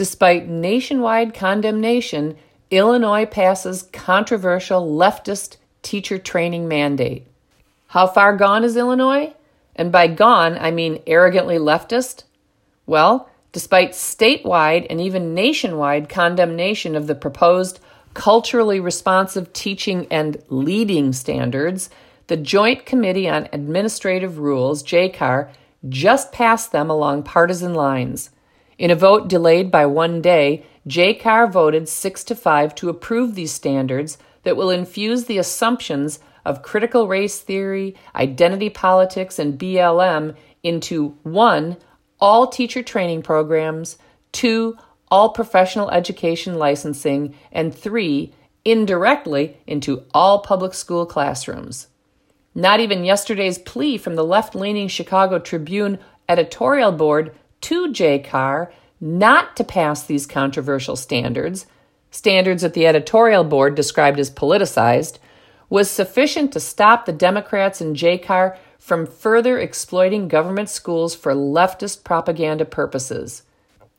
Despite nationwide condemnation, Illinois passes controversial leftist teacher training mandate. How far gone is Illinois? And by gone, I mean arrogantly leftist? Well, despite statewide and even nationwide condemnation of the proposed culturally responsive teaching and leading standards, the Joint Committee on Administrative Rules, JCAR, just passed them along partisan lines. In a vote delayed by one day, JCAR voted 6 to 5 to approve these standards that will infuse the assumptions of critical race theory, identity politics, and BLM into 1. all teacher training programs, 2. all professional education licensing, and 3. indirectly into all public school classrooms. Not even yesterday's plea from the left leaning Chicago Tribune editorial board to JCAR not to pass these controversial standards, standards that the editorial board described as politicized, was sufficient to stop the Democrats in JCAR from further exploiting government schools for leftist propaganda purposes.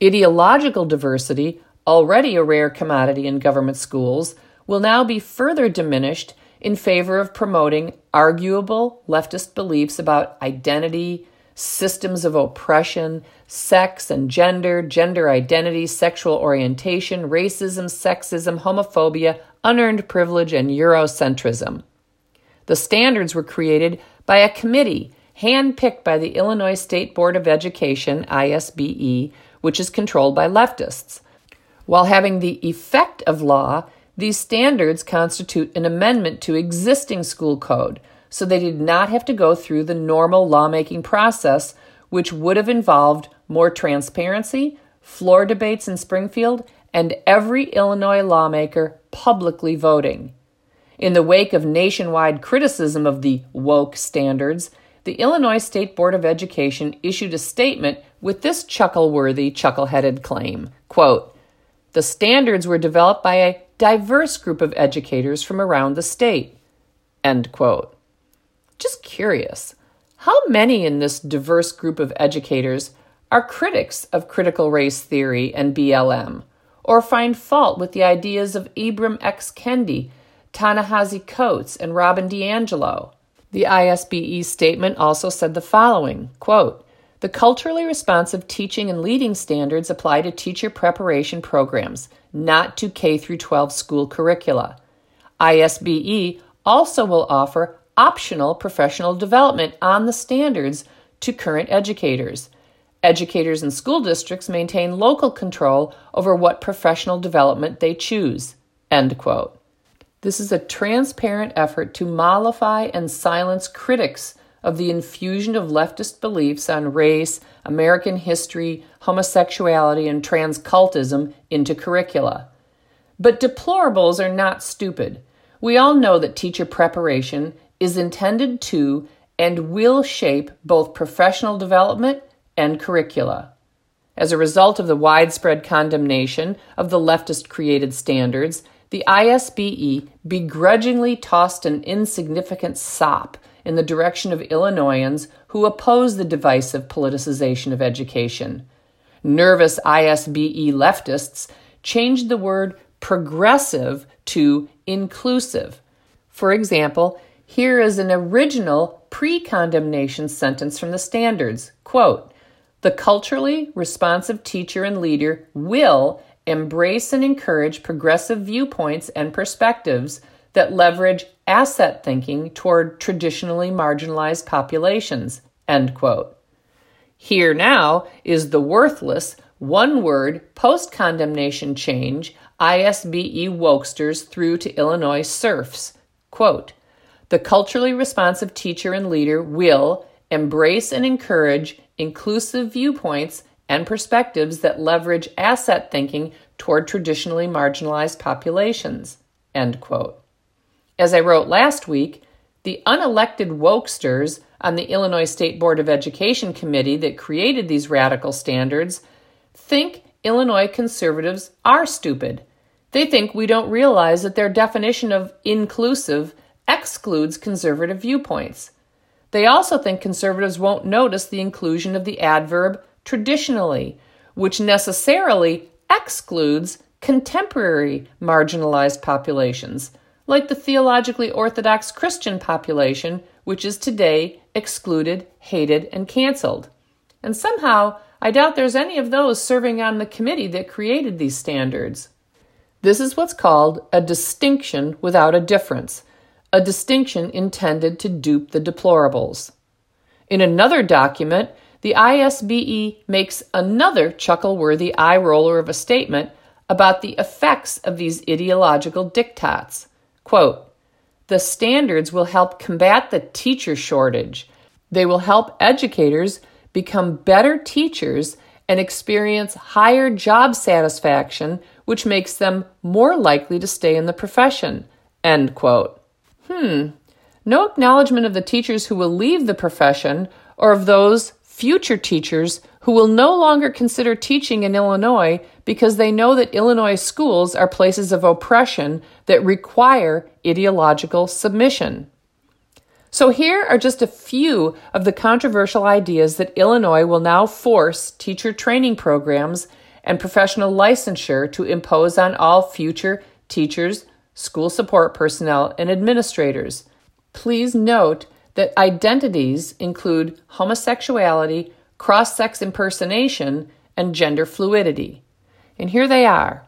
Ideological diversity, already a rare commodity in government schools, will now be further diminished in favor of promoting arguable leftist beliefs about identity, systems of oppression, sex and gender, gender identity, sexual orientation, racism, sexism, homophobia, unearned privilege, and Eurocentrism. The standards were created by a committee handpicked by the Illinois State Board of Education, ISBE, which is controlled by leftists. While having the effect of law, these standards constitute an amendment to existing school code so they did not have to go through the normal lawmaking process, which would have involved more transparency, floor debates in Springfield, and every Illinois lawmaker publicly voting. In the wake of nationwide criticism of the woke standards, the Illinois State Board of Education issued a statement with this chuckle-worthy, chuckle-headed claim. Quote, the standards were developed by a diverse group of educators from around the state. End quote. Just curious, how many in this diverse group of educators are critics of critical race theory and BLM, or find fault with the ideas of Ibram X. Kendi, Ta-Nehisi Coates, and Robin DiAngelo? The ISBE statement also said the following quote, the culturally responsive teaching and leading standards apply to teacher preparation programs, not to K 12 school curricula. ISBE also will offer optional professional development on the standards to current educators. Educators in school districts maintain local control over what professional development they choose. End quote. This is a transparent effort to mollify and silence critics of the infusion of leftist beliefs on race, American history, homosexuality, and transcultism into curricula. But deplorables are not stupid. We all know that teacher preparation is intended to and will shape both professional development and curricula. As a result of the widespread condemnation of the leftist created standards, the ISBE begrudgingly tossed an insignificant sop in the direction of Illinoisans who oppose the divisive politicization of education. Nervous ISBE leftists changed the word progressive to inclusive. For example, here is an original pre condemnation sentence from the standards. Quote The culturally responsive teacher and leader will embrace and encourage progressive viewpoints and perspectives that leverage asset thinking toward traditionally marginalized populations. End quote. Here now is the worthless, one word post condemnation change ISBE wokesters threw to Illinois serfs. Quote, the culturally responsive teacher and leader will embrace and encourage inclusive viewpoints and perspectives that leverage asset thinking toward traditionally marginalized populations. End quote. As I wrote last week, the unelected wokesters on the Illinois State Board of Education committee that created these radical standards think Illinois conservatives are stupid. They think we don't realize that their definition of inclusive excludes conservative viewpoints. They also think conservatives won't notice the inclusion of the adverb traditionally, which necessarily excludes contemporary marginalized populations, like the theologically orthodox Christian population, which is today excluded, hated, and canceled. And somehow, I doubt there's any of those serving on the committee that created these standards. This is what's called a distinction without a difference, a distinction intended to dupe the deplorables. In another document, the ISBE makes another chuckle worthy eye roller of a statement about the effects of these ideological diktats. Quote, the standards will help combat the teacher shortage. They will help educators become better teachers and experience higher job satisfaction, which makes them more likely to stay in the profession. End quote. Hmm. No acknowledgement of the teachers who will leave the profession or of those future teachers who will no longer consider teaching in Illinois because they know that Illinois schools are places of oppression that require ideological submission. So, here are just a few of the controversial ideas that Illinois will now force teacher training programs and professional licensure to impose on all future teachers, school support personnel, and administrators. Please note that identities include homosexuality, cross sex impersonation, and gender fluidity. And here they are.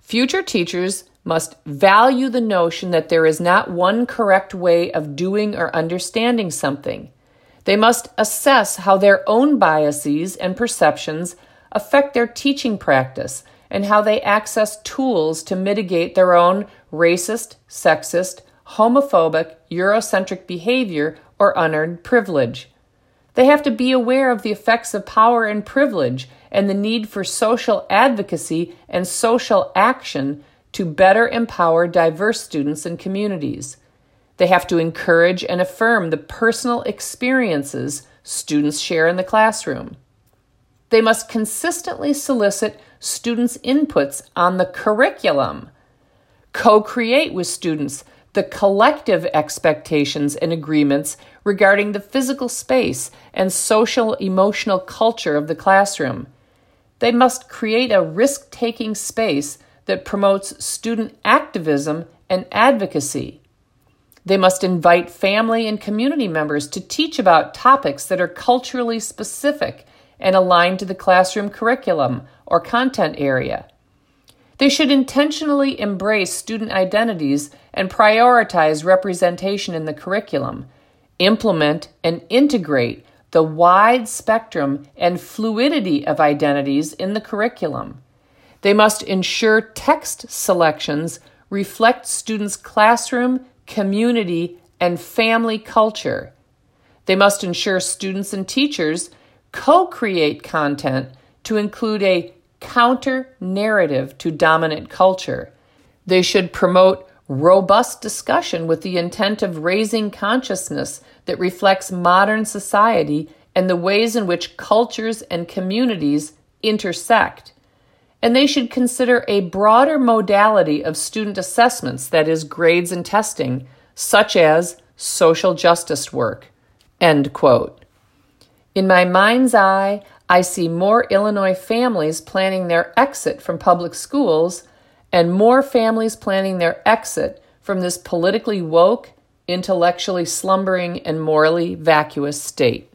Future teachers must value the notion that there is not one correct way of doing or understanding something. They must assess how their own biases and perceptions affect their teaching practice and how they access tools to mitigate their own racist, sexist, homophobic, Eurocentric behavior or unearned privilege. They have to be aware of the effects of power and privilege and the need for social advocacy and social action to better empower diverse students and communities. They have to encourage and affirm the personal experiences students share in the classroom. They must consistently solicit students' inputs on the curriculum, co create with students the collective expectations and agreements regarding the physical space and social emotional culture of the classroom. They must create a risk taking space that promotes student activism and advocacy. They must invite family and community members to teach about topics that are culturally specific and aligned to the classroom curriculum or content area. They should intentionally embrace student identities and prioritize representation in the curriculum, implement and integrate the wide spectrum and fluidity of identities in the curriculum. They must ensure text selections reflect students' classroom, community, and family culture. They must ensure students and teachers co create content to include a counter narrative to dominant culture. They should promote robust discussion with the intent of raising consciousness that reflects modern society and the ways in which cultures and communities intersect and they should consider a broader modality of student assessments, that is, grades and testing, such as social justice work. End quote. In my mind's eye, I see more Illinois families planning their exit from public schools and more families planning their exit from this politically woke, intellectually slumbering, and morally vacuous state.